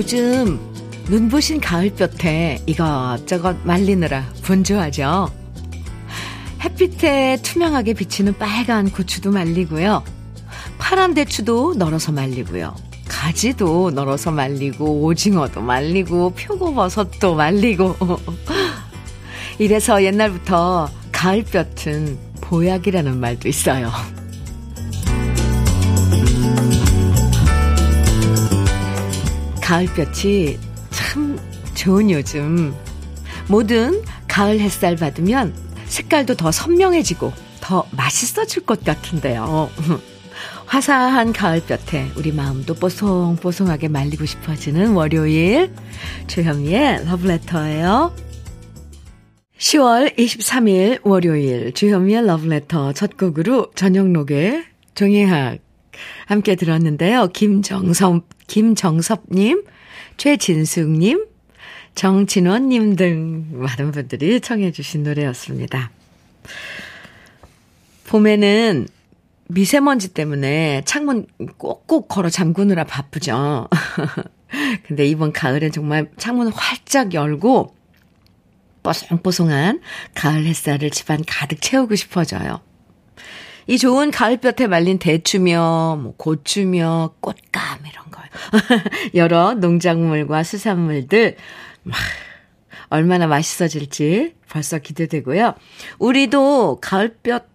요즘 눈부신 가을볕에 이것저것 말리느라 분주하죠. 햇빛에 투명하게 비치는 빨간 고추도 말리고요. 파란 대추도 널어서 말리고요. 가지도 널어서 말리고 오징어도 말리고 표고버섯도 말리고 이래서 옛날부터 가을볕은 보약이라는 말도 있어요. 가을볕이 참 좋은 요즘. 뭐든 가을 햇살 받으면 색깔도 더 선명해지고 더 맛있어질 것 같은데요. 화사한 가을볕에 우리 마음도 뽀송뽀송하게 말리고 싶어지는 월요일 주현미의 러브레터예요. 10월 23일 월요일 주현미의 러브레터 첫 곡으로 저녁록의 종이학 함께 들었는데요. 김정섭, 김정섭님, 최진숙님, 정진원님 등 많은 분들이 청해주신 노래였습니다. 봄에는 미세먼지 때문에 창문 꼭꼭 걸어 잠그느라 바쁘죠. 근데 이번 가을엔 정말 창문을 활짝 열고 뽀송뽀송한 가을 햇살을 집안 가득 채우고 싶어져요. 이 좋은 가을볕에 말린 대추며, 뭐 고추며, 꽃감 이런 거. 여러 농작물과 수산물들 막 얼마나 맛있어질지 벌써 기대되고요. 우리도 가을볕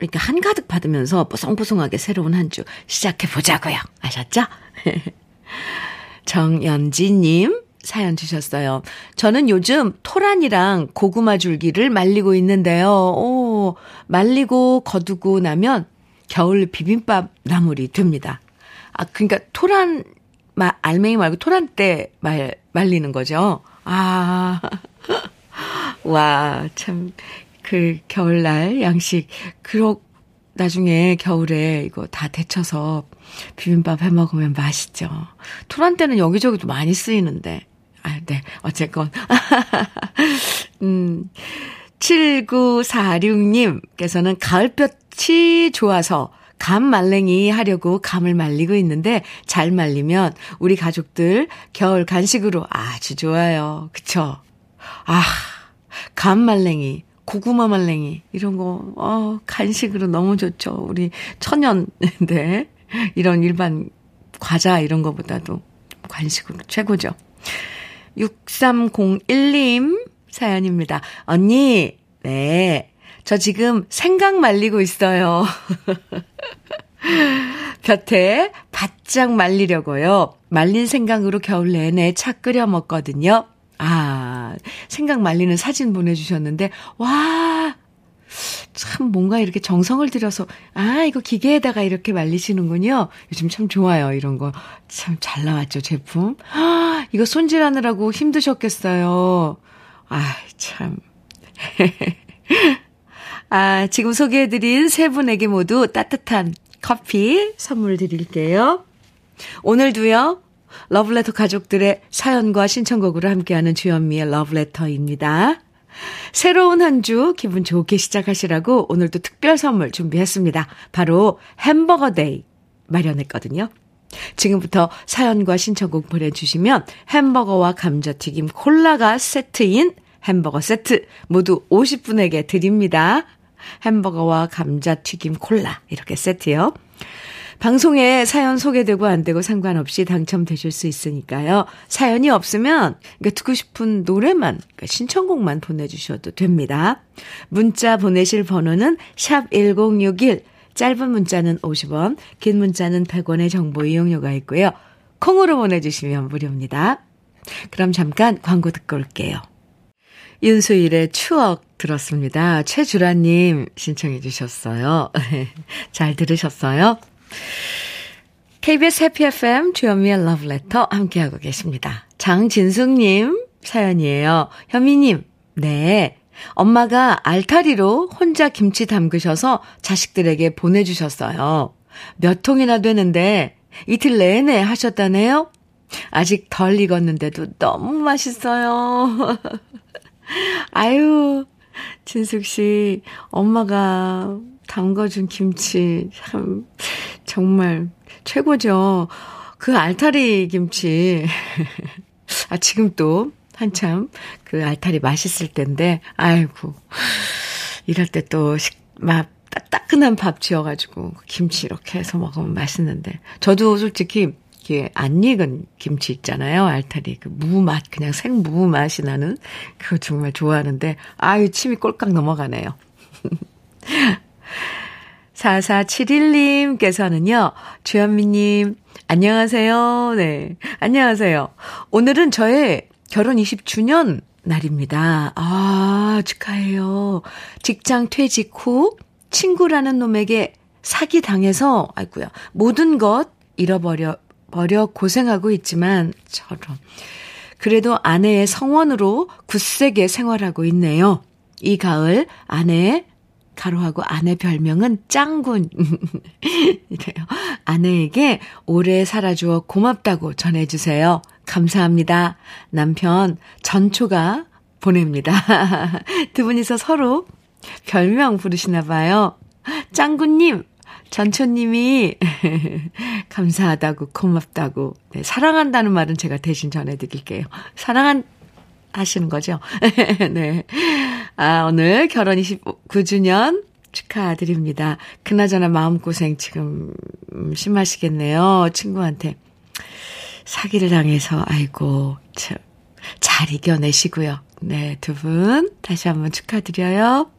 이렇게 한가득 받으면서 뽀송뽀송하게 새로운 한 주 시작해 보자고요. 아셨죠? 정연지님 사연 주셨어요. 저는 요즘 토란이랑 고구마 줄기를 말리고 있는데요. 오, 말리고 거두고 나면 겨울 비빔밥 나물이 됩니다. 아, 그러니까 토란, 마, 알맹이 말고 토란 때 말, 말리는 거죠. 아, 와, 참, 그 겨울날 양식, 그렇, 나중에 겨울에 이거 다 데쳐서 비빔밥 해 먹으면 맛있죠. 토란 때는 여기저기도 많이 쓰이는데. 아, 네. 어쨌건. 음, 7946님께서는 가을볕이 좋아서 감 말랭이 하려고 감을 말리고 있는데 잘 말리면 우리 가족들 겨울 간식으로 아주 좋아요. 그쵸? 아, 감 말랭이, 고구마 말랭이 이런 거 어, 간식으로 너무 좋죠. 우리 천연 네. 이런 일반 과자 이런 거보다도 간식으로 최고죠. 6301님 사연입니다. 언니, 네. 저 지금 생강 말리고 있어요. 볕에 바짝 말리려고요. 말린 생강으로 겨울 내내 차 끓여 먹거든요. 아, 생강 말리는 사진 보내주셨는데, 와, 참 뭔가 이렇게 정성을 들여서, 아, 이거 기계에다가 이렇게 말리시는군요. 요즘 참 좋아요. 이런 거. 참 잘 나왔죠, 제품. 아, 이거 손질하느라고 힘드셨겠어요. 아, 참. 아, 지금 소개해드린 세 분에게 모두 따뜻한 커피 선물 드릴게요. 오늘도요, 러브레터 가족들의 사연과 신청곡으로 함께하는 주현미의 러브레터입니다. 새로운 한 주 기분 좋게 시작하시라고 오늘도 특별 선물 준비했습니다. 바로 햄버거 day 마련했거든요. 지금부터 사연과 신청곡 보내주시면 햄버거와 감자튀김 콜라가 세트인 햄버거 세트 모두 50분에게 드립니다. 햄버거와 감자튀김 콜라 이렇게 세트요. 방송에 사연 소개되고 안 되고 상관없이 당첨되실 수 있으니까요. 사연이 없으면 그러니까 듣고 싶은 노래만 그러니까 신청곡만 보내주셔도 됩니다. 문자 보내실 번호는 샵 1061, 짧은 문자는 50원, 긴 문자는 100원의 정보 이용료가 있고요. 콩으로 보내주시면 무료입니다. 그럼 잠깐 광고 듣고 올게요. 윤수일의 추억 들었습니다. 최주라님 신청해 주셨어요. 잘 들으셨어요? KBS 해피 FM 주현미의 러브레터 함께하고 계십니다. 장진숙님 사연이에요. 현미님, 네. 엄마가 알타리로 혼자 김치 담그셔서 자식들에게 보내주셨어요. 몇 통이나 되는데 이틀 내내 하셨다네요? 아직 덜 익었는데도 너무 맛있어요. 아유, 진숙 씨, 엄마가 담궈준 김치, 참, 정말 최고죠. 그 알타리 김치. 아, 지금 또 한참 그 알타리 맛있을 텐데, 아이고. 이럴 때 또 식, 막 따끈한 밥 지어가지고 김치 이렇게 해서 먹으면 맛있는데. 저도 솔직히 이게 안 익은 김치 있잖아요. 알타리. 그 무맛, 그냥 생무 맛이 나는 그거 정말 좋아하는데, 아유, 침이 꼴깍 넘어가네요. 4471님께서는요, 주현미님, 안녕하세요. 네. 안녕하세요. 오늘은 저의 결혼 20주년 날입니다. 아, 축하해요. 직장 퇴직 후 친구라는 놈에게 사기 당해서, 아이고야, 모든 것 잃어버려, 버려 고생하고 있지만, 저런. 그래도 아내의 성원으로 굳세게 생활하고 있네요. 이 가을 아내의 가로하고 아내 별명은 짱군. 이래요. 아내에게 오래 살아주어 고맙다고 전해주세요. 감사합니다. 남편 전초가 보냅니다. 두 분이서 서로 별명 부르시나 봐요. 짱구님, 전초님이 감사하다고 고맙다고 네, 사랑한다는 말은 제가 대신 전해드릴게요. 사랑한 하시는 거죠? 네. 아, 오늘 결혼 29주년 축하드립니다. 그나저나 마음고생 지금 심하시겠네요. 친구한테. 사기를 당해서, 아이고, 참, 잘 이겨내시고요. 네, 두 분 다시 한번 축하드려요.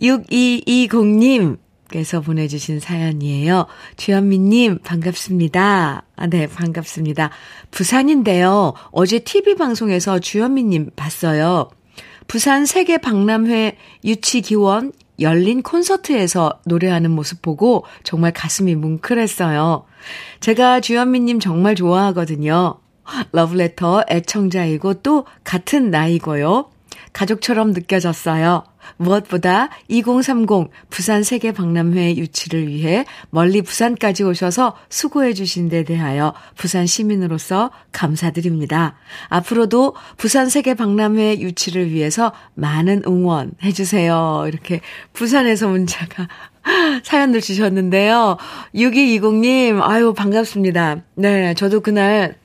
6220님, 께서 보내주신 사연이에요. 주현미님, 반갑습니다. 아, 네, 반갑습니다. 부산인데요. 어제 TV방송에서 주현미님 봤어요. 부산 세계 박람회 유치기원 열린 콘서트에서 노래하는 모습 보고 정말 가슴이 뭉클했어요. 제가 주현미님 정말 좋아하거든요. 러브레터 애청자이고 또 같은 나이고요. 가족처럼 느껴졌어요. 무엇보다 2030 부산 세계 박람회 유치를 위해 멀리 부산까지 오셔서 수고해 주신 데 대하여 부산 시민으로서 감사드립니다. 앞으로도 부산 세계 박람회 유치를 위해서 많은 응원해 주세요. 이렇게 부산에서 문자가 사연을 주셨는데요. 6220님, 아유, 반갑습니다. 네, 저도 그날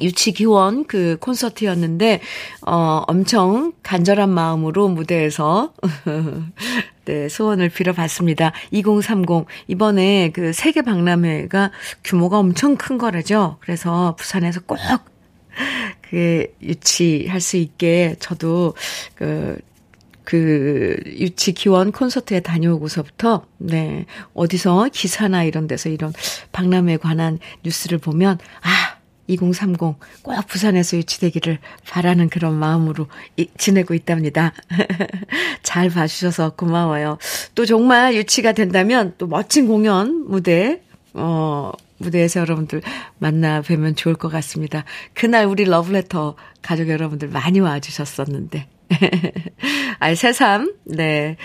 유치기원 그 콘서트였는데, 어, 엄청 간절한 마음으로 무대에서, 네, 소원을 빌어봤습니다. 2030. 이번에 그 세계 박람회가 규모가 엄청 큰 거라죠. 그래서 부산에서 꼭, 그, 유치할 수 있게 저도, 그, 그 유치 기원 콘서트에 다녀오고서부터 네 어디서 기사나 이런 데서 이런 박람회에 관한 뉴스를 보면 아 2030 꼭 부산에서 유치되기를 바라는 그런 마음으로 지내고 있답니다. 잘 봐주셔서 고마워요. 또 정말 유치가 된다면 또 멋진 공연 무대, 어, 무대에서 여러분들 만나 뵈면 좋을 것 같습니다. 그날 우리 러브레터 가족 여러분들 많이 와주셨었는데. 아, 새삼, 네.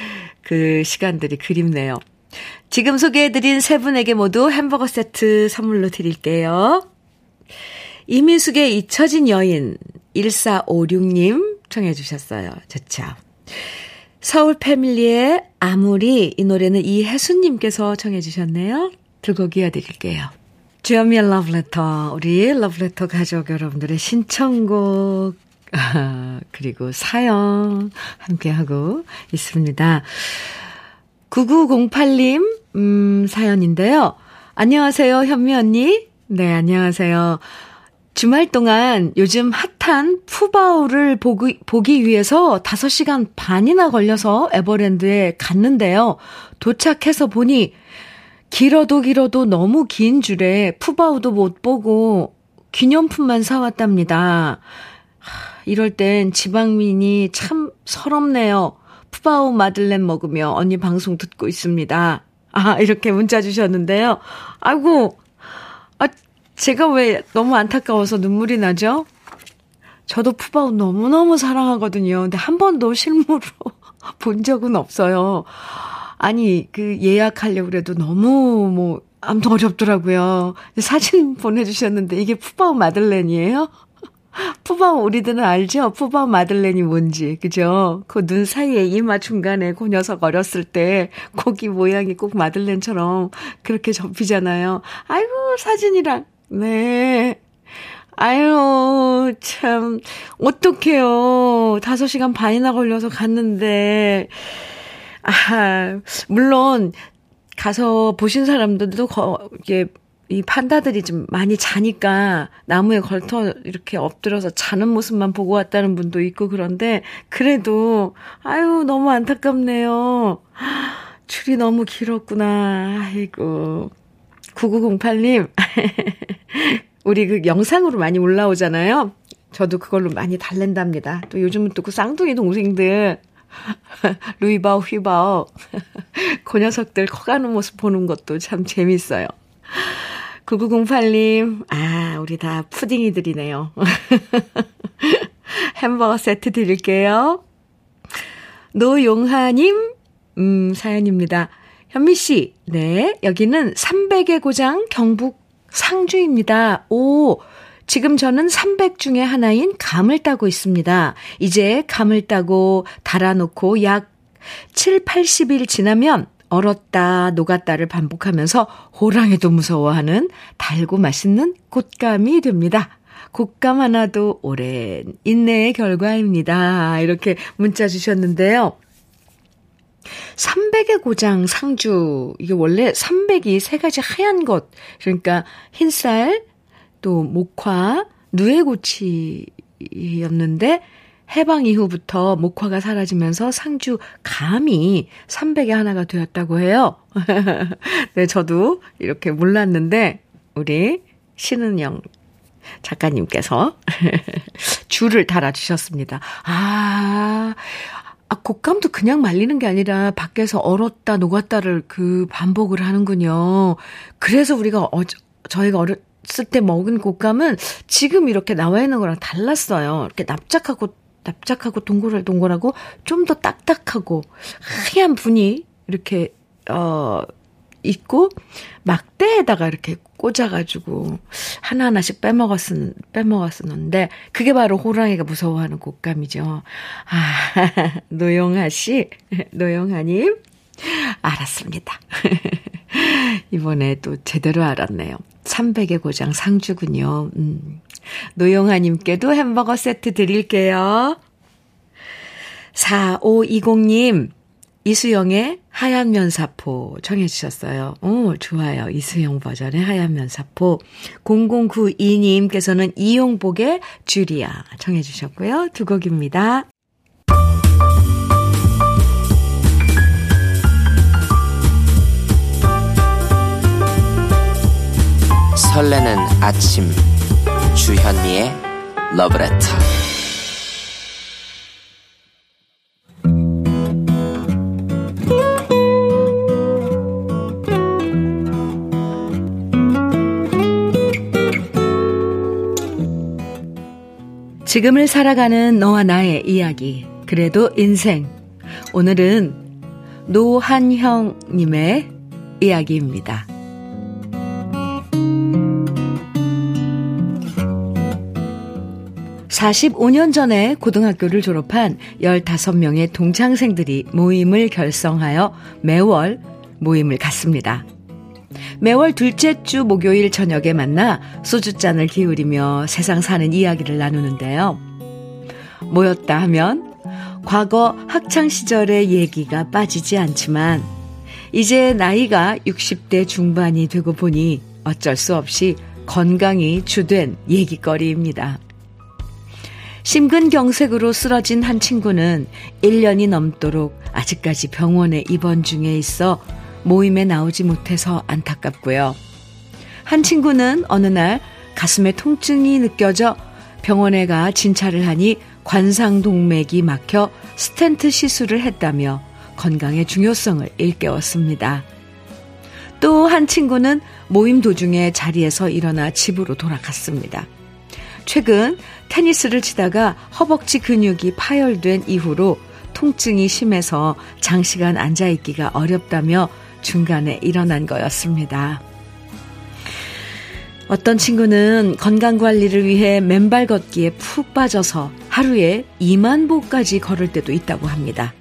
그 시간들이 그립네요. 지금 소개해드린 세 분에게 모두 햄버거 세트 선물로 드릴게요. 이민숙의 잊혀진 여인 1456님 청해 주셨어요. 좋죠. 서울 패밀리의 아무리 이 노래는 이혜수님께서 청해 주셨네요. 들곡 이어드릴게요. 주연미의 러브레터 우리 러브레터 가족 여러분들의 신청곡 그리고 사연 함께하고 있습니다. 9908님 음, 사연인데요. 안녕하세요 현미 언니. 네 안녕하세요. 주말 동안 요즘 핫한 푸바오를 보기, 보기 위해서 5시간 반이나 걸려서 에버랜드에 갔는데요. 도착해서 보니 길어도 길어도 너무 긴 줄에 푸바오도 못 보고 기념품만 사왔답니다. 이럴 땐 지방민이 참 서럽네요. 푸바오 마들렌 먹으며 언니 방송 듣고 있습니다. 아, 이렇게 문자 주셨는데요. 아이고, 제가 왜 너무 안타까워서 눈물이 나죠? 저도 푸바오 너무너무 사랑하거든요. 근데 한 번도 실물로 본 적은 없어요. 아니, 그 예약하려고 그래도 너무 뭐, 아무튼 어렵더라고요. 사진 보내주셨는데 이게 푸바오 마들렌이에요? 푸바오 우리들은 알죠? 푸바오 마들렌이 뭔지. 그죠? 그 눈 사이에 이마 중간에 그 녀석 어렸을 때 고기 모양이 꼭 마들렌처럼 그렇게 접히잖아요. 아이고, 사진이랑 네. 아유, 참, 어떡해요. 5시간 반이나 걸려서 갔는데, 아, 물론, 가서 보신 사람들도 거, 이게, 이 판다들이 좀 많이 자니까 나무에 걸터 이렇게 엎드려서 자는 모습만 보고 왔다는 분도 있고 그런데 그래도 아유 너무 안타깝네요. 줄이 너무 길었구나. 아이고. 9908님. 우리 그 영상으로 많이 올라오잖아요. 저도 그걸로 많이 달랜답니다. 또 요즘은 또 그 쌍둥이 동생들 루이바오 휘바오 그 녀석들 커가는 모습 보는 것도 참 재밌어요. 9908님, 아, 우리 다 푸딩이들이네요. 햄버거 세트 드릴게요. 노용하님, 음, 사연입니다. 현미 씨, 네, 여기는 300의 고장 경북 상주입니다. 오, 지금 저는 300 중에 하나인 감을 따고 있습니다. 이제 감을 따고 달아놓고 약 7, 80일 지나면 얼었다 녹았다를 반복하면서 호랑이도 무서워하는 달고 맛있는 곶감이 됩니다. 곶감 하나도 오랜 인내의 결과입니다. 이렇게 문자 주셨는데요. 300의 고장 상주. 이게 원래 300이 세 가지 하얀 것. 그러니까 흰쌀, 또 목화, 누에고치였는데 해방 이후부터 목화가 사라지면서 상주 감이 300의 하나가 되었다고 해요. 네, 저도 이렇게 몰랐는데 우리 신은영 작가님께서 줄을 달아주셨습니다. 아, 아, 곶감도 그냥 말리는 게 아니라 밖에서 얼었다 녹았다를 그 반복을 하는군요. 그래서 우리가 어, 저희가 어렸을 때 먹은 곶감은 지금 이렇게 나와 있는 거랑 달랐어요. 이렇게 납작하고 납작하고 동그랗고 좀 더 딱딱하고 하얀 분이 이렇게 어 있고 막대에다가 이렇게 꽂아가지고 하나하나씩 빼먹었은 빼먹었었는데 그게 바로 호랑이가 무서워하는 곶감이죠. 아 노영하 씨, 노영하님 알았습니다. 이번에 또 제대로 알았네요. 300의 고장 상주군요. 음. 노영하님께도 햄버거 세트 드릴게요. 4520님, 이수영의 하얀 면사포 청해 주셨어요. 오, 좋아요. 이수영 버전의 하얀 면사포. 0092님께서는 이용복의 주리아 청해 주셨고요. 두 곡입니다. 설레는 아침 주현미의 러브레터 지금을 살아가는 너와 나의 이야기 그래도 인생 오늘은 노한형님의 이야기입니다. 45년 전에 고등학교를 졸업한 15명의 동창생들이 모임을 결성하여 매월 모임을 갖습니다. 매월 둘째 주 목요일 저녁에 만나 소주잔을 기울이며 세상 사는 이야기를 나누는데요. 모였다 하면 과거 학창시절의 얘기가 빠지지 않지만 이제 나이가 60대 중반이 되고 보니 어쩔 수 없이 건강이 주된 얘기거리입니다. 심근경색으로 쓰러진 한 친구는 1년이 넘도록 아직까지 병원에 입원 중에 있어 모임에 나오지 못해서 안타깝고요. 한 친구는 어느 날 가슴에 통증이 느껴져 병원에 가 진찰을 하니 관상동맥이 막혀 스텐트 시술을 했다며 건강의 중요성을 일깨웠습니다. 또 한 친구는 모임 도중에 자리에서 일어나 집으로 돌아갔습니다. 최근 테니스를 치다가 허벅지 근육이 파열된 이후로 통증이 심해서 장시간 앉아있기가 어렵다며 중간에 일어난 거였습니다. 어떤 친구는 건강 관리를 위해 맨발 걷기에 푹 빠져서 하루에 2만 보까지 걸을 때도 있다고 합니다.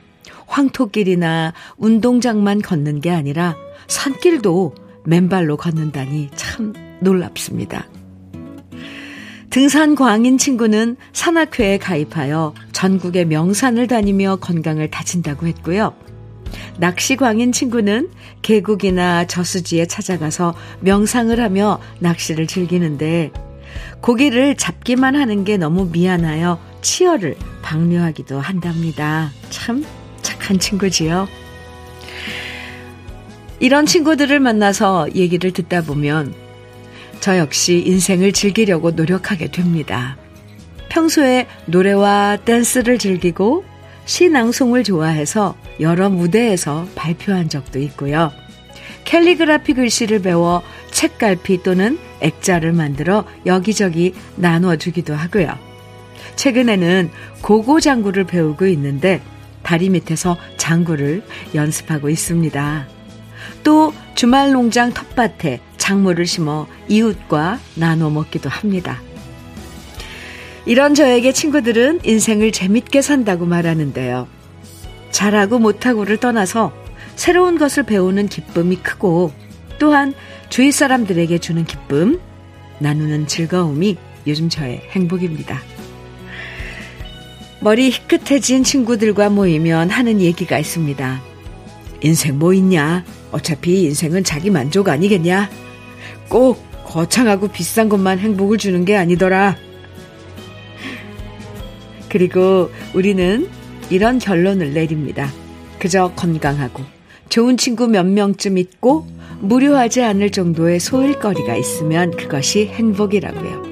황토길이나 운동장만 걷는 게 아니라 산길도 맨발로 걷는다니 참 놀랍습니다. 등산 광인 친구는 산악회에 가입하여 전국의 명산을 다니며 건강을 다진다고 했고요. 낚시 광인 친구는 계곡이나 저수지에 찾아가서 명상을 하며 낚시를 즐기는데 고기를 잡기만 하는 게 너무 미안하여 치어를 방류하기도 한답니다. 참 착한 친구지요. 이런 친구들을 만나서 얘기를 듣다 보면 저 역시 인생을 즐기려고 노력하게 됩니다. 평소에 노래와 댄스를 즐기고 시낭송을 좋아해서 여러 무대에서 발표한 적도 있고요. 캘리그라피 글씨를 배워 책갈피 또는 액자를 만들어 여기저기 나눠주기도 하고요. 최근에는 고고 장구를 배우고 있는데 다리 밑에서 장구를 연습하고 있습니다. 또 주말 농장 텃밭에 작물을 심어 이웃과 나눠 먹기도 합니다. 이런 저에게 친구들은 인생을 재밌게 산다고 말하는데요. 잘하고 못하고를 떠나서 새로운 것을 배우는 기쁨이 크고 또한 주위 사람들에게 주는 기쁨, 나누는 즐거움이 요즘 저의 행복입니다. 머리 희끗해진 친구들과 모이면 하는 얘기가 있습니다. 인생 뭐 있냐? 어차피 인생은 자기 만족 아니겠냐? 꼭 거창하고 비싼 것만 행복을 주는 게 아니더라. 그리고 우리는 이런 결론을 내립니다. 그저 건강하고 좋은 친구 몇 명쯤 있고 무료하지 않을 정도의 소일거리가 있으면 그것이 행복이라고요.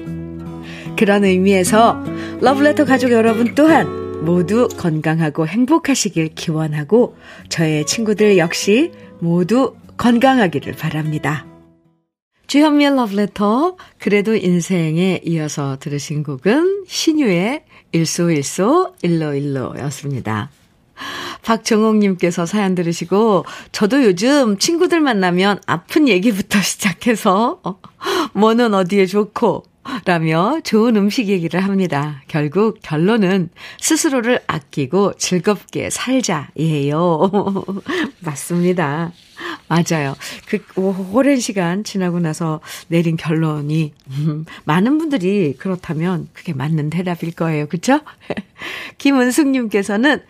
그런 의미에서 러브레터 가족 여러분 또한 모두 건강하고 행복하시길 기원하고 저의 친구들 역시 모두 건강하기를 바랍니다. 주현미의 러브레터 그래도 인생에 이어서 들으신 곡은 신유의 일소일소 일로일로였습니다. 박정옥님께서 사연 들으시고, 저도 요즘 친구들 만나면 아픈 얘기부터 시작해서, 어, 뭐는 어디에 좋고, 라며 좋은 음식 얘기를 합니다. 결국 결론은 스스로를 아끼고 즐겁게 살자예요. 맞습니다. 맞아요. 그 오랜 시간 지나고 나서 내린 결론이 음, 많은 분들이 그렇다면 그게 맞는 대답일 거예요. 그렇죠? 김은숙 님께서는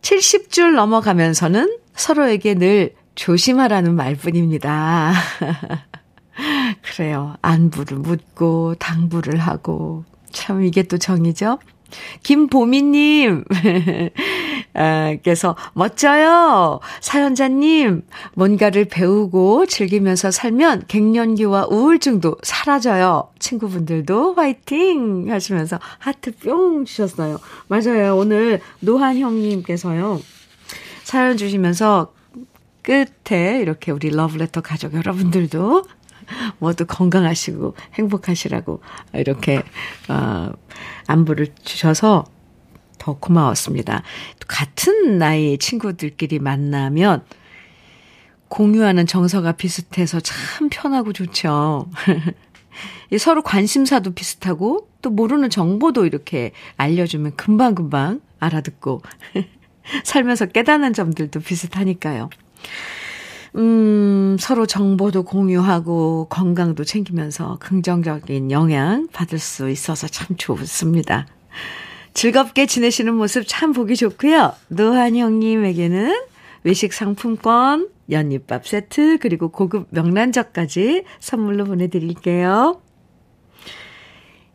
70줄 넘어가면서는 서로에게 늘 조심하라는 말뿐입니다. 그래요. 안부를 묻고 당부를 하고 참 이게 또 정이죠. 김보미님, 아, 께서, 멋져요! 사연자님, 뭔가를 배우고 즐기면서 살면 갱년기와 우울증도 사라져요. 친구분들도 화이팅! 하시면서 하트 뿅 주셨어요. 맞아요. 오늘 노한 형님께서요, 사연 주시면서 끝에 이렇게 우리 러브레터 가족 여러분들도 모두 건강하시고 행복하시라고 이렇게 어, 안부를 주셔서 더 고마웠습니다. 같은 나이 친구들끼리 만나면 공유하는 정서가 비슷해서 참 편하고 좋죠. 서로 관심사도 비슷하고 또 모르는 정보도 이렇게 알려주면 금방금방 알아듣고 살면서 깨닫는 점들도 비슷하니까요. 음, 서로 정보도 공유하고 건강도 챙기면서 긍정적인 영향 받을 수 있어서 참 좋습니다. 즐겁게 지내시는 모습 참 보기 좋고요. 노한 형님에게는 외식 상품권, 연잎밥 세트, 그리고 고급 명란젓까지 선물로 보내드릴게요.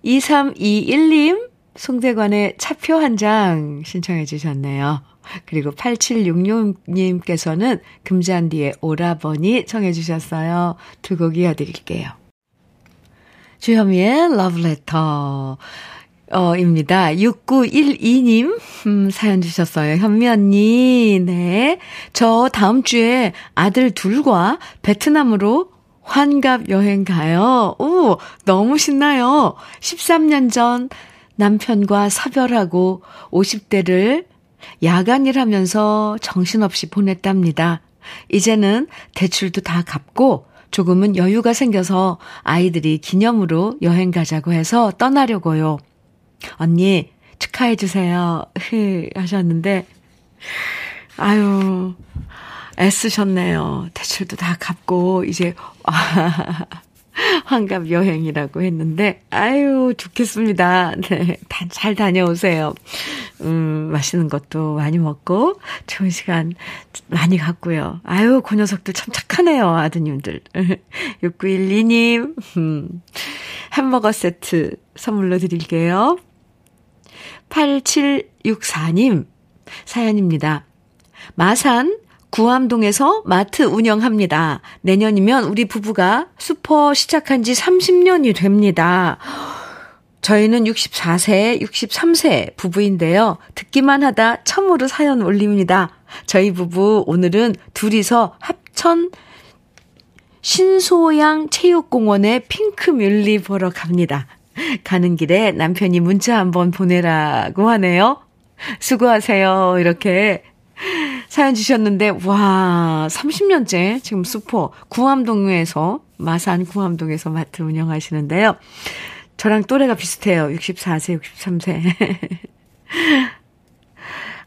2321님, 송대관의 차표 한 장 신청해 주셨네요. 그리고 8766님께서는 금잔디의 오라버니 청해 주셨어요. 두 곡 이어드릴게요. 주현미의 러브레터. 어, 입니다. 6912님, 음, 사연 주셨어요. 현미 언니, 네. 저 다음 주에 아들 둘과 베트남으로 환갑 여행 가요. 오, 너무 신나요. 13년 전 남편과 사별하고 50대를 야간 일하면서 정신없이 보냈답니다. 이제는 대출도 다 갚고 조금은 여유가 생겨서 아이들이 기념으로 여행 가자고 해서 떠나려고요. 언니, 축하해주세요. 하셨는데, 아유, 애쓰셨네요. 대출도 다 갚고, 이제, 아, 환갑 여행이라고 했는데, 아유, 좋겠습니다. 네, 잘 다녀오세요. 음, 맛있는 것도 많이 먹고, 좋은 시간 많이 갖고요. 아유, 그 녀석들 참 착하네요, 아드님들. 6912님, 음, 햄버거 세트 선물로 드릴게요. 8764님, 사연입니다. 마산 구암동에서 마트 운영합니다. 내년이면 우리 부부가 슈퍼 시작한 지 30년이 됩니다. 저희는 64세, 63세 부부인데요. 듣기만 하다 처음으로 사연 올립니다. 저희 부부 오늘은 둘이서 합천 신소양 체육공원에 핑크뮬리 보러 갑니다. 가는 길에 남편이 문자 한번 보내라고 하네요. 수고하세요. 이렇게 사연 주셨는데, 와, 30년째 지금 수포 구암동에서, 마산 구암동에서 마트 운영하시는데요. 저랑 또래가 비슷해요. 64세, 63세.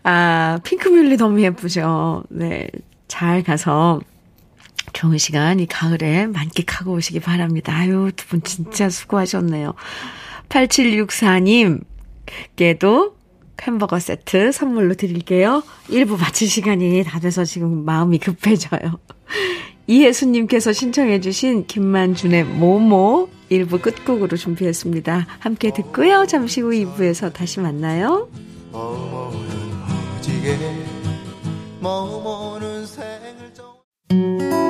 아, 핑크뮬리 너무 예쁘죠. 네. 잘 가서 좋은 시간 이 가을에 만끽하고 오시기 바랍니다. 아유, 두 분 진짜 수고하셨네요. 8764님께도 햄버거 세트 선물로 드릴게요. 1부 마칠 시간이 다 돼서 지금 마음이 급해져요. 이혜수님께서 신청해주신 김만준의 모모 1부 끝곡으로 준비했습니다. 함께 듣고요. 잠시 후 2부에서 다시 만나요. 혼자라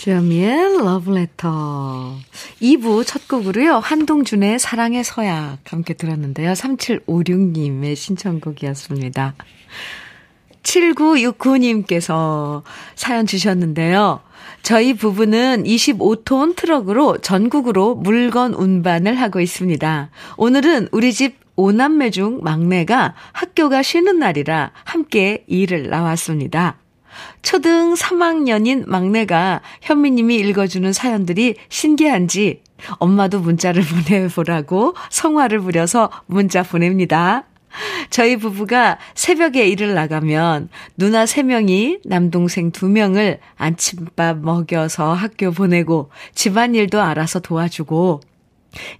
주현미의 러브레터. 2부 첫 곡으로요. 한동준의 사랑의 서약 함께 들었는데요. 3756님의 신청곡이었습니다. 7969님께서 사연 주셨는데요. 저희 부부는 25톤 트럭으로 전국으로 물건 운반을 하고 있습니다. 오늘은 우리 집 오남매 중 막내가 학교가 쉬는 날이라 함께 일을 나왔습니다. 초등 3학년인 막내가 현미님이 읽어주는 사연들이 신기한지 엄마도 문자를 보내보라고 성화를 부려서 문자 보냅니다. 저희 부부가 새벽에 일을 나가면 누나 3명이 남동생 2명을 아침밥 먹여서 학교 보내고 집안일도 알아서 도와주고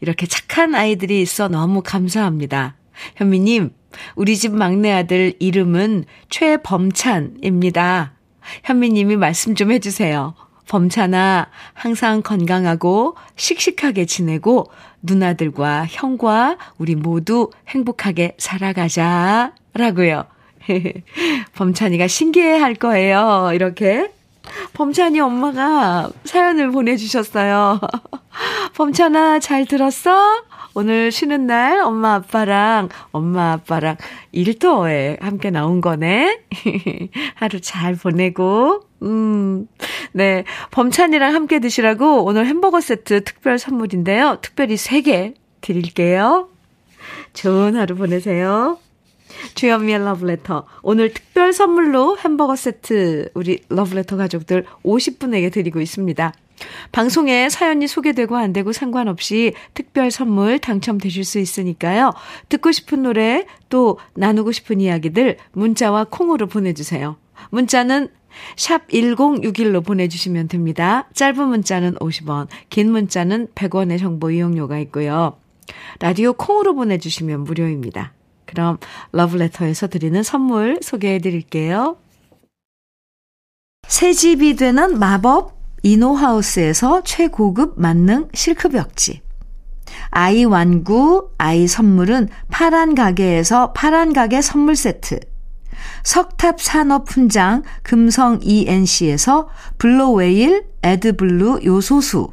이렇게 착한 아이들이 있어 너무 감사합니다. 현미님, 우리 집 막내 아들 이름은 최범찬입니다. 현미님이 말씀 좀 해주세요. 범찬아, 항상 건강하고 씩씩하게 지내고 누나들과 형과 우리 모두 행복하게 살아가자. 라고요. 범찬이가 신기해 할 거예요. 이렇게. 범찬이 엄마가 사연을 보내주셨어요. 범찬아, 잘 들었어? 오늘 쉬는 날 엄마 아빠랑 엄마 아빠랑 일터에 함께 나온 거네. 하루 잘 보내고 음. 네. 범찬이랑 함께 드시라고 오늘 햄버거 세트 특별 선물인데요. 특별히 3개 드릴게요. 좋은 하루 보내세요. 주현미의 러브레터. 오늘 특별 선물로 햄버거 세트 우리 러브레터 가족들 50분에게 드리고 있습니다. 방송에 사연이 소개되고 안 되고 상관없이 특별 선물 당첨되실 수 있으니까요. 듣고 싶은 노래 또 나누고 싶은 이야기들 문자와 콩으로 보내주세요. 문자는 샵 1061로 보내주시면 됩니다. 짧은 문자는 50원, 긴 문자는 100원의 정보 이용료가 있고요. 라디오 콩으로 보내주시면 무료입니다. 그럼 러브레터에서 드리는 선물 소개해 드릴게요. 새 집이 되는 마법 이노하우스에서 최고급 만능 실크벽지. 아이 완구, 아이 선물은 파란 가게에서 파란 가게 선물 세트. 석탑 산업 훈장 금성 ENC에서 블로웨일 에드블루 요소수.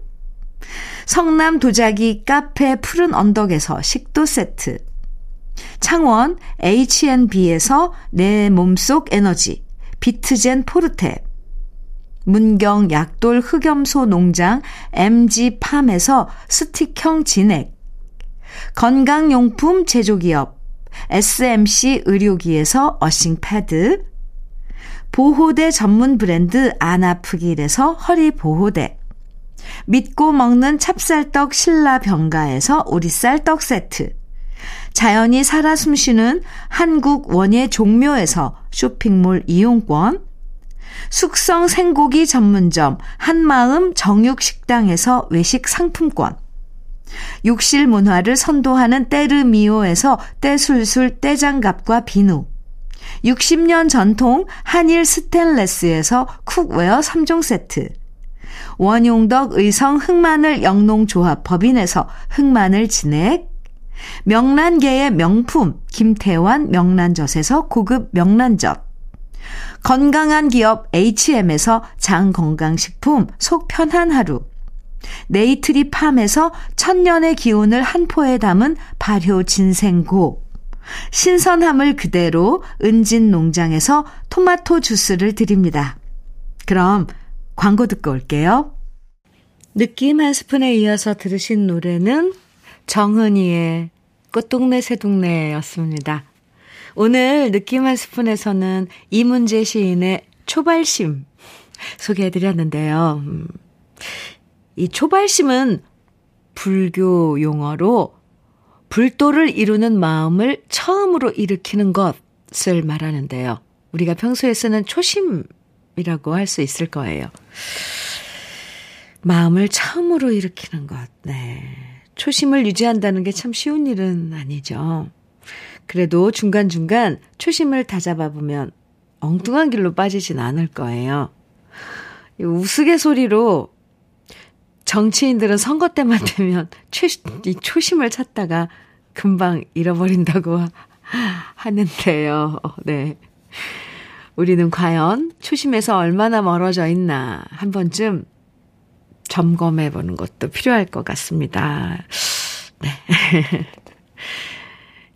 성남 도자기 카페 푸른 언덕에서 식도 세트. 창원 H&B에서 내 몸속 에너지 비트젠 포르테. 문경 약돌 흑염소 농장 MG팜에서 스틱형 진액. 건강용품 제조기업 SMC 의료기에서 어싱 패드. 보호대 전문 브랜드 아나프길에서 허리 보호대. 믿고 먹는 찹쌀떡 신라 병가에서 오리쌀 떡 세트. 자연이 살아 숨쉬는 한국 원예 종묘에서 쇼핑몰 이용권. 숙성 생고기 전문점 한마음 정육식당에서 외식 상품권. 욕실 문화를 선도하는 때르미오에서 때술술 때장갑과 비누. 60년 전통 한일 스텐레스에서 cookware 3종 세트. 원용덕 의성 흑마늘 영농조합 법인에서 흑마늘 진액. 명란계의 명품 김태환 명란젓에서 고급 명란젓. 건강한 기업 H&M에서 장건강식품 속 편한 하루. 네이트리 팜에서 천년의 기운을 한 포에 담은 발효 진생고. 신선함을 그대로 은진 농장에서 토마토 주스를 드립니다. 그럼 광고 듣고 올게요. 느낌 한 스푼에 이어서 들으신 노래는 정은이의 꽃동네 새동네였습니다. 오늘 느낌 한 스푼에서는 이문재 시인의 초발심 소개해드렸는데요. 음, 이 초발심은 불교 용어로 불도를 이루는 마음을 처음으로 일으키는 것을 말하는데요. 우리가 평소에 쓰는 초심 이라고 할 수 있을 거예요. 마음을 처음으로 일으키는 것, 네. 초심을 유지한다는 게 참 쉬운 일은 아니죠. 그래도 중간중간 초심을 다잡아 보면 엉뚱한 길로 빠지진 않을 거예요. 우스갯소리로 정치인들은 선거 때만 되면 초, 이 초심을 찾다가 금방 잃어버린다고 하는데요. 네. 우리는 과연 초심에서 얼마나 멀어져 있나 한 번쯤 점검해 보는 것도 필요할 것 같습니다. 네.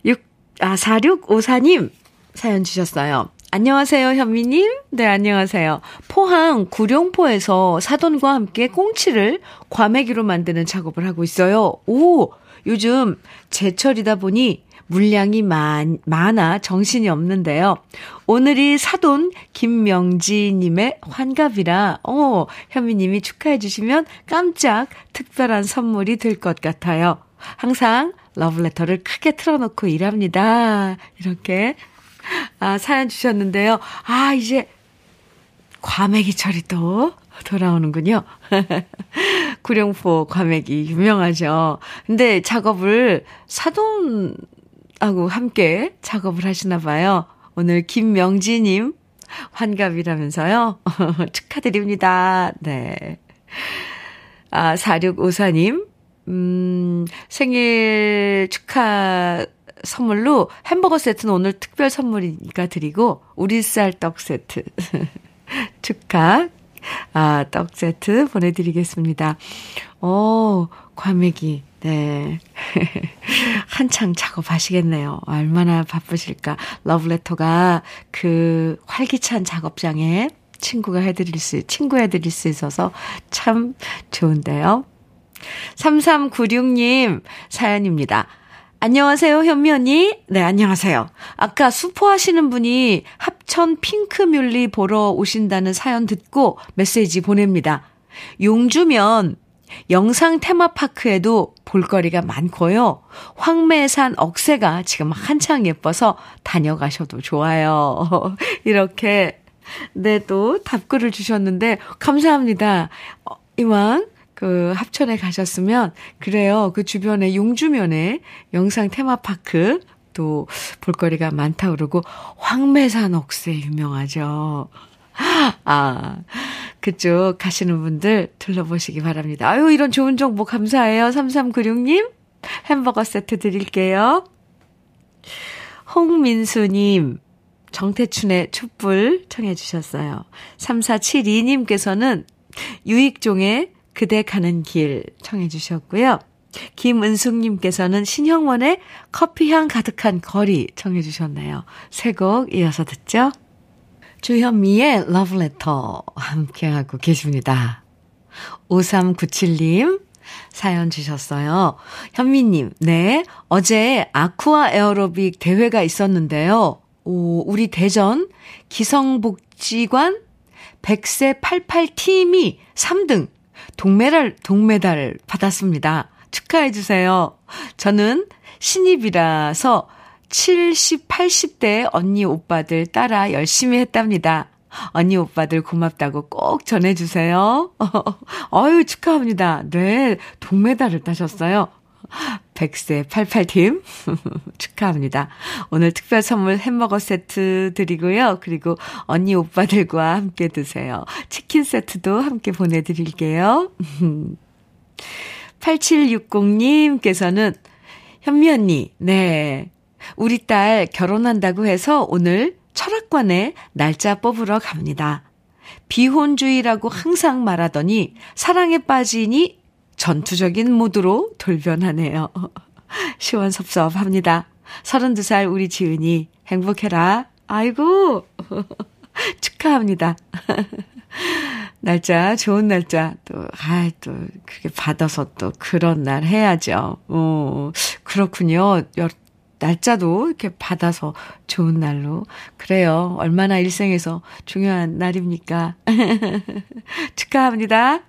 6, 아, 4654님 사연 주셨어요. 안녕하세요, 현미님. 네, 안녕하세요. 포항 구룡포에서 사돈과 함께 꽁치를 과메기로 만드는 작업을 하고 있어요. 오, 요즘 제철이다 보니 물량이 많, 많아 정신이 없는데요. 오늘이 사돈 김명지님의 환갑이라, 어, 현미님이 축하해 주시면 깜짝 특별한 선물이 될 것 같아요. 항상 러브레터를 크게 틀어놓고 일합니다. 이렇게 아, 사연 주셨는데요. 아, 이제 과메기철이 또 돌아오는군요. 구룡포 과메기 유명하죠. 근데 작업을 사돈 하고 함께 작업을 하시나 봐요. 오늘 김명지님 환갑이라면서요. 축하드립니다. 네. 아, 4654님, 음, 생일 축하 선물로 햄버거 세트는 오늘 특별 선물이니까 드리고, 우리 쌀 떡 세트. 축하. 아, 떡 세트 보내드리겠습니다. 오, 과메기. 네. 한창 작업하시겠네요. 얼마나 바쁘실까. 러브레터가 그 활기찬 작업장에 친구가 해드릴 수, 친구 해드릴 수 있어서 참 좋은데요. 3396님 사연입니다. 안녕하세요, 현미 언니. 네, 안녕하세요. 아까 수포 하시는 분이 합천 핑크뮬리 보러 오신다는 사연 듣고 메시지 보냅니다. 용주면 영상 테마파크에도 볼거리가 많고요. 황매산 억새가 지금 한창 예뻐서 다녀가셔도 좋아요. 이렇게, 네, 또 답글을 주셨는데, 감사합니다. 어, 이왕 그 합천에 가셨으면 그래요. 그 주변에 용주면에 영상 테마파크 또 볼거리가 많다 그러고 황매산 옥새 유명하죠. 아, 그쪽 가시는 분들 들러보시기 바랍니다. 아유, 이런 좋은 정보 감사해요. 3396님. 햄버거 세트 드릴게요. 홍민수님, 정태춘의 촛불 청해 주셨어요. 3472님께서는 유익종의 그대 가는 길 청해 주셨고요. 김은숙님께서는 신형원의 커피향 가득한 거리 청해 주셨네요. 세 곡 이어서 듣죠. 주현미의 러브레터 함께하고 계십니다. 5397님 사연 주셨어요. 현미님, 네. 어제 아쿠아 에어로빅 대회가 있었는데요. 오, 우리 대전 기성복지관 100세 88팀이 3등 동메달, 동메달 받았습니다. 축하해주세요. 저는 신입이라서 70, 80대 언니 오빠들 따라 열심히 했답니다. 언니 오빠들 고맙다고 꼭 전해주세요. 어유 축하합니다. 네, 동메달을 따셨어요. 100세 88팀 축하합니다. 오늘 특별 선물 햄버거 세트 드리고요. 그리고 언니 오빠들과 함께 드세요. 치킨 세트도 함께 보내드릴게요. 8760님께서는 현미 언니, 네. 우리 딸 결혼한다고 해서 오늘 철학관에 날짜 뽑으러 갑니다. 비혼주의라고 항상 말하더니 사랑에 빠지니 전투적인 모드로 돌변하네요. 시원섭섭합니다. 32살 우리 지은이 행복해라. 아이고 축하합니다. 날짜, 좋은 날짜, 또, 아, 또, 그게 받아서 또 그런 날 해야죠. 어, 그렇군요. 날짜도 이렇게 받아서 좋은 날로. 그래요. 얼마나 일생에서 중요한 날입니까? 축하합니다.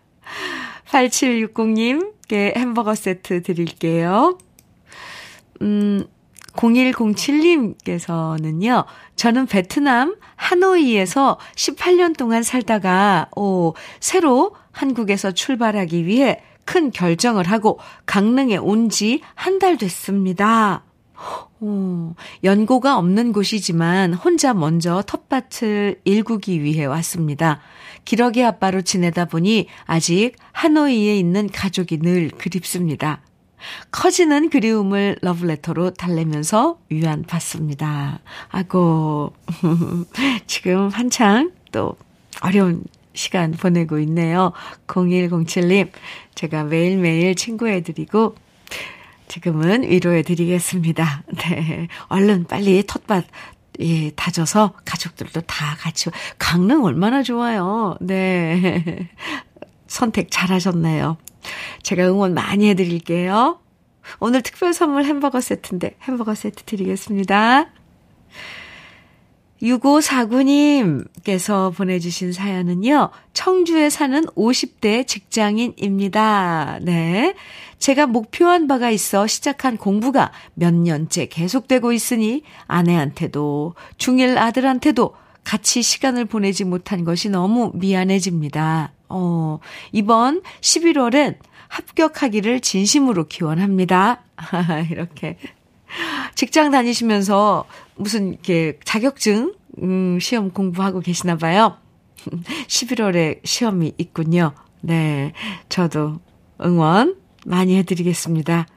8760님께 햄버거 세트 드릴게요. 음, 0107님께서는요, 저는 베트남 하노이에서 18년 동안 살다가, 오, 새로 한국에서 출발하기 위해 큰 결정을 하고 강릉에 온 지 한 달 됐습니다. 오, 연고가 없는 곳이지만 혼자 먼저 텃밭을 일구기 위해 왔습니다. 기러기 아빠로 지내다 보니 아직 하노이에 있는 가족이 늘 그립습니다. 커지는 그리움을 러브레터로 달래면서 위안 받습니다. 아고, 지금 한창 또 어려운 시간 보내고 있네요. 0107님, 제가 매일매일 친구해드리고, 지금은 위로해 드리겠습니다. 네. 얼른 빨리 텃밭, 예, 다져서 가족들도 다 같이, 강릉 얼마나 좋아요. 네. 선택 잘 하셨네요. 제가 응원 많이 해 드릴게요. 오늘 특별 선물 햄버거 세트인데 햄버거 세트 드리겠습니다. 6549님께서 보내주신 사연은요, 청주에 사는 50대 직장인입니다. 네. 제가 목표한 바가 있어 시작한 공부가 몇 년째 계속되고 있으니 아내한테도 중일 아들한테도 같이 시간을 보내지 못한 것이 너무 미안해집니다. 어, 이번 11월엔 합격하기를 진심으로 기원합니다. 이렇게. 직장 다니시면서 무슨 이렇게 자격증, 음, 시험 공부하고 계시나 봐요. 11월에 시험이 있군요. 네. 저도 응원 많이 해드리겠습니다.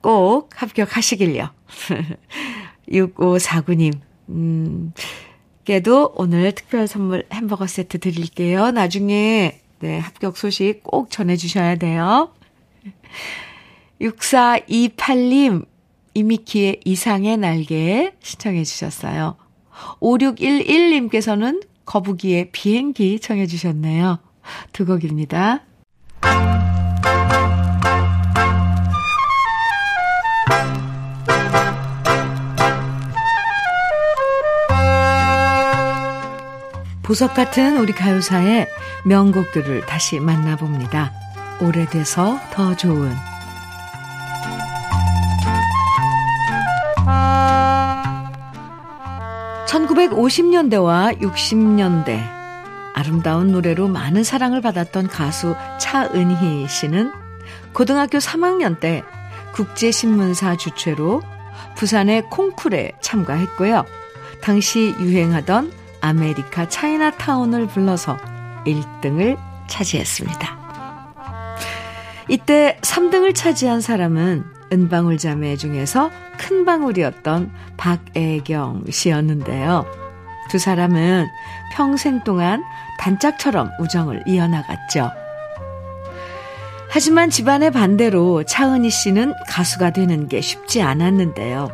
꼭 합격하시길요. 6549님, 음, 께도 오늘 특별 선물 햄버거 세트 드릴게요. 나중에, 네, 합격 소식 꼭 전해주셔야 돼요. 6428님, 이미키의 이상의 날개 신청해 주셨어요. 5611님께서는 거북이의 비행기 청해 주셨네요. 두 곡입니다. 보석 같은 우리 가요사의 명곡들을 다시 만나봅니다. 오래돼서 더 좋은 1950년대와 60년대 아름다운 노래로 많은 사랑을 받았던 가수 차은희 씨는 고등학교 3학년 때 국제신문사 주최로 부산의 콩쿨에 참가했고요. 당시 유행하던 아메리카 차이나타운을 불러서 1등을 차지했습니다. 이때 3등을 차지한 사람은 은방울 자매 중에서 큰 방울이었던 박애경 씨였는데요. 두 사람은 평생 동안 단짝처럼 우정을 이어나갔죠. 하지만 집안의 반대로 차은희 씨는 가수가 되는 게 쉽지 않았는데요.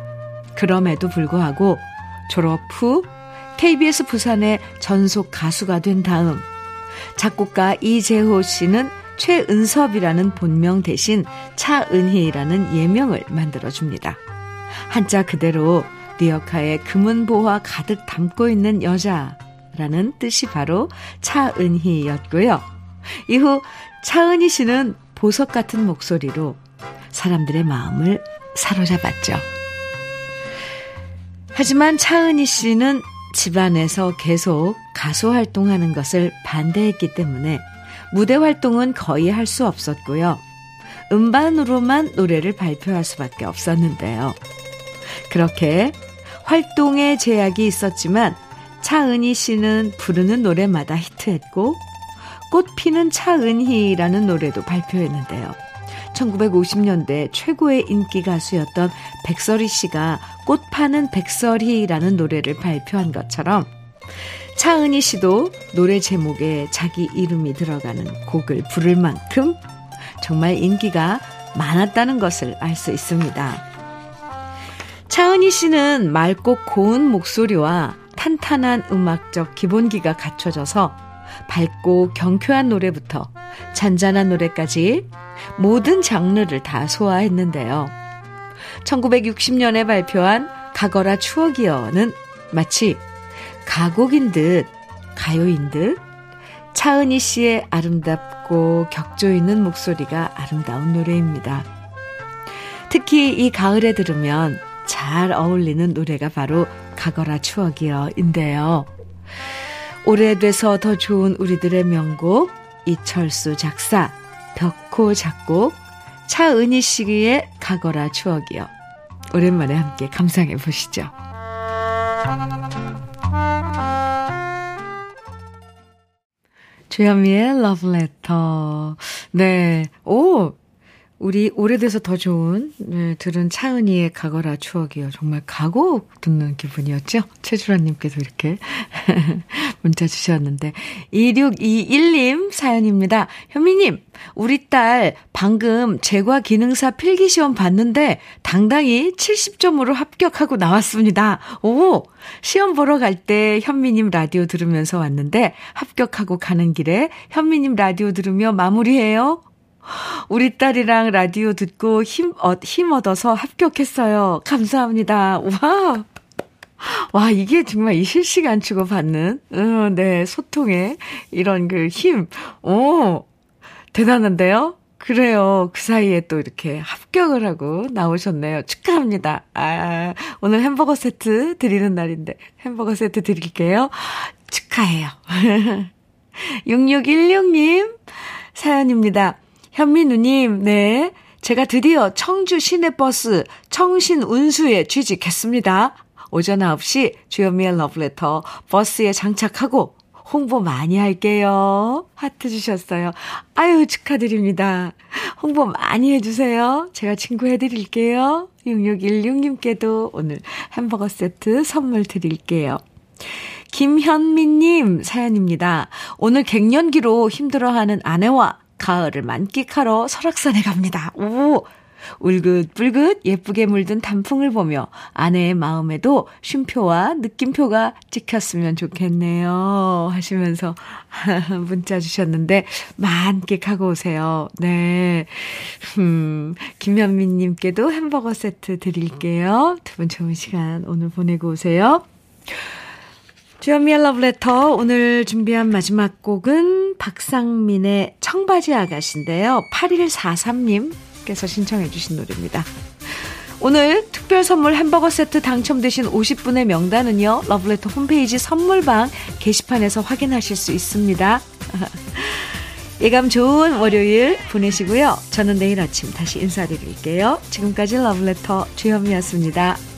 그럼에도 불구하고 졸업 후 KBS 부산의 전속 가수가 된 다음 작곡가 이재호 씨는 최은섭이라는 본명 대신 차은희라는 예명을 만들어줍니다. 한자 그대로 리어카에 금은보화 가득 담고 있는 여자라는 뜻이 바로 차은희였고요. 이후 차은희 씨는 보석 같은 목소리로 사람들의 마음을 사로잡았죠. 하지만 차은희 씨는 집안에서 계속 가수 활동하는 것을 반대했기 때문에 무대 활동은 거의 할 수 없었고요. 음반으로만 노래를 발표할 수밖에 없었는데요. 그렇게 활동에 제약이 있었지만 차은희 씨는 부르는 노래마다 히트했고 꽃 피는 차은희라는 노래도 발표했는데요. 1950년대 최고의 인기 가수였던 백설이 씨가 꽃 파는 백설이라는 노래를 발표한 것처럼 차은희 씨도 노래 제목에 자기 이름이 들어가는 곡을 부를 만큼 정말 인기가 많았다는 것을 알 수 있습니다. 차은희 씨는 맑고 고운 목소리와 탄탄한 음악적 기본기가 갖춰져서 밝고 경쾌한 노래부터 잔잔한 노래까지 모든 장르를 다 소화했는데요. 1960년에 발표한 가거라 추억이여는 마치 가곡인 듯 가요인 듯 차은희 씨의 아름답고 격조 있는 목소리가 아름다운 노래입니다. 특히 이 가을에 들으면 잘 어울리는 노래가 바로 가거라 추억이여인데요. 오래돼서 더 좋은 우리들의 명곡 이철수 작사 벽호 작곡 차은희 씨의 가거라 추억이여 오랜만에 함께 감상해 보시죠. 주현미의 러브레터. 네. 오! 우리 오래돼서 더 좋은 네, 들은 차은희의 가거라 추억이요. 정말 가곡 듣는 기분이었죠. 최주라님께서 이렇게 문자 주셨는데 2621님 사연입니다. 현미님 우리 딸 방금 제과 기능사 필기 시험 봤는데 당당히 70점으로 합격하고 나왔습니다. 오! 시험 보러 갈 때 현미님 라디오 들으면서 왔는데 합격하고 가는 길에 현미님 라디오 들으며 마무리해요. 우리 딸이랑 라디오 듣고 힘, 어, 힘 얻어서 합격했어요. 감사합니다. 와. 와, 이게 정말 이 실시간 주고받는, 어, 네, 소통의 이런 그 힘. 오, 대단한데요? 그래요. 그 사이에 또 이렇게 합격을 하고 나오셨네요. 축하합니다. 아, 오늘 햄버거 세트 드리는 날인데 햄버거 세트 드릴게요. 축하해요. 6616님 사연입니다. 현민우님, 네. 제가 드디어 청주 시내버스 청신 운수에 취직했습니다. 오전 9시 주현미의 러브레터 버스에 장착하고 홍보 많이 할게요. 하트 주셨어요. 아유, 축하드립니다. 홍보 많이 해주세요. 제가 친구 해드릴게요. 6616님께도 오늘 햄버거 세트 선물 드릴게요. 김현미님 사연입니다. 오늘 갱년기로 힘들어하는 아내와 가을을 만끽하러 설악산에 갑니다. 오! 울긋불긋 예쁘게 물든 단풍을 보며 아내의 마음에도 쉼표와 느낌표가 찍혔으면 좋겠네요. 하시면서 문자 주셨는데 만끽하고 오세요. 네. 음, 김현민님께도 햄버거 세트 드릴게요. 두 분 좋은 시간 오늘 보내고 오세요. 주현미의 러브레터 오늘 준비한 마지막 곡은 박상민의 청바지 아가씨인데요. 8143님께서 신청해 주신 노래입니다. 오늘 특별 선물 햄버거 세트 당첨되신 50분의 명단은요, 러브레터 홈페이지 선물방 게시판에서 확인하실 수 있습니다. 예감 좋은 월요일 보내시고요. 저는 내일 아침 다시 인사드릴게요. 지금까지 러브레터 주현미였습니다.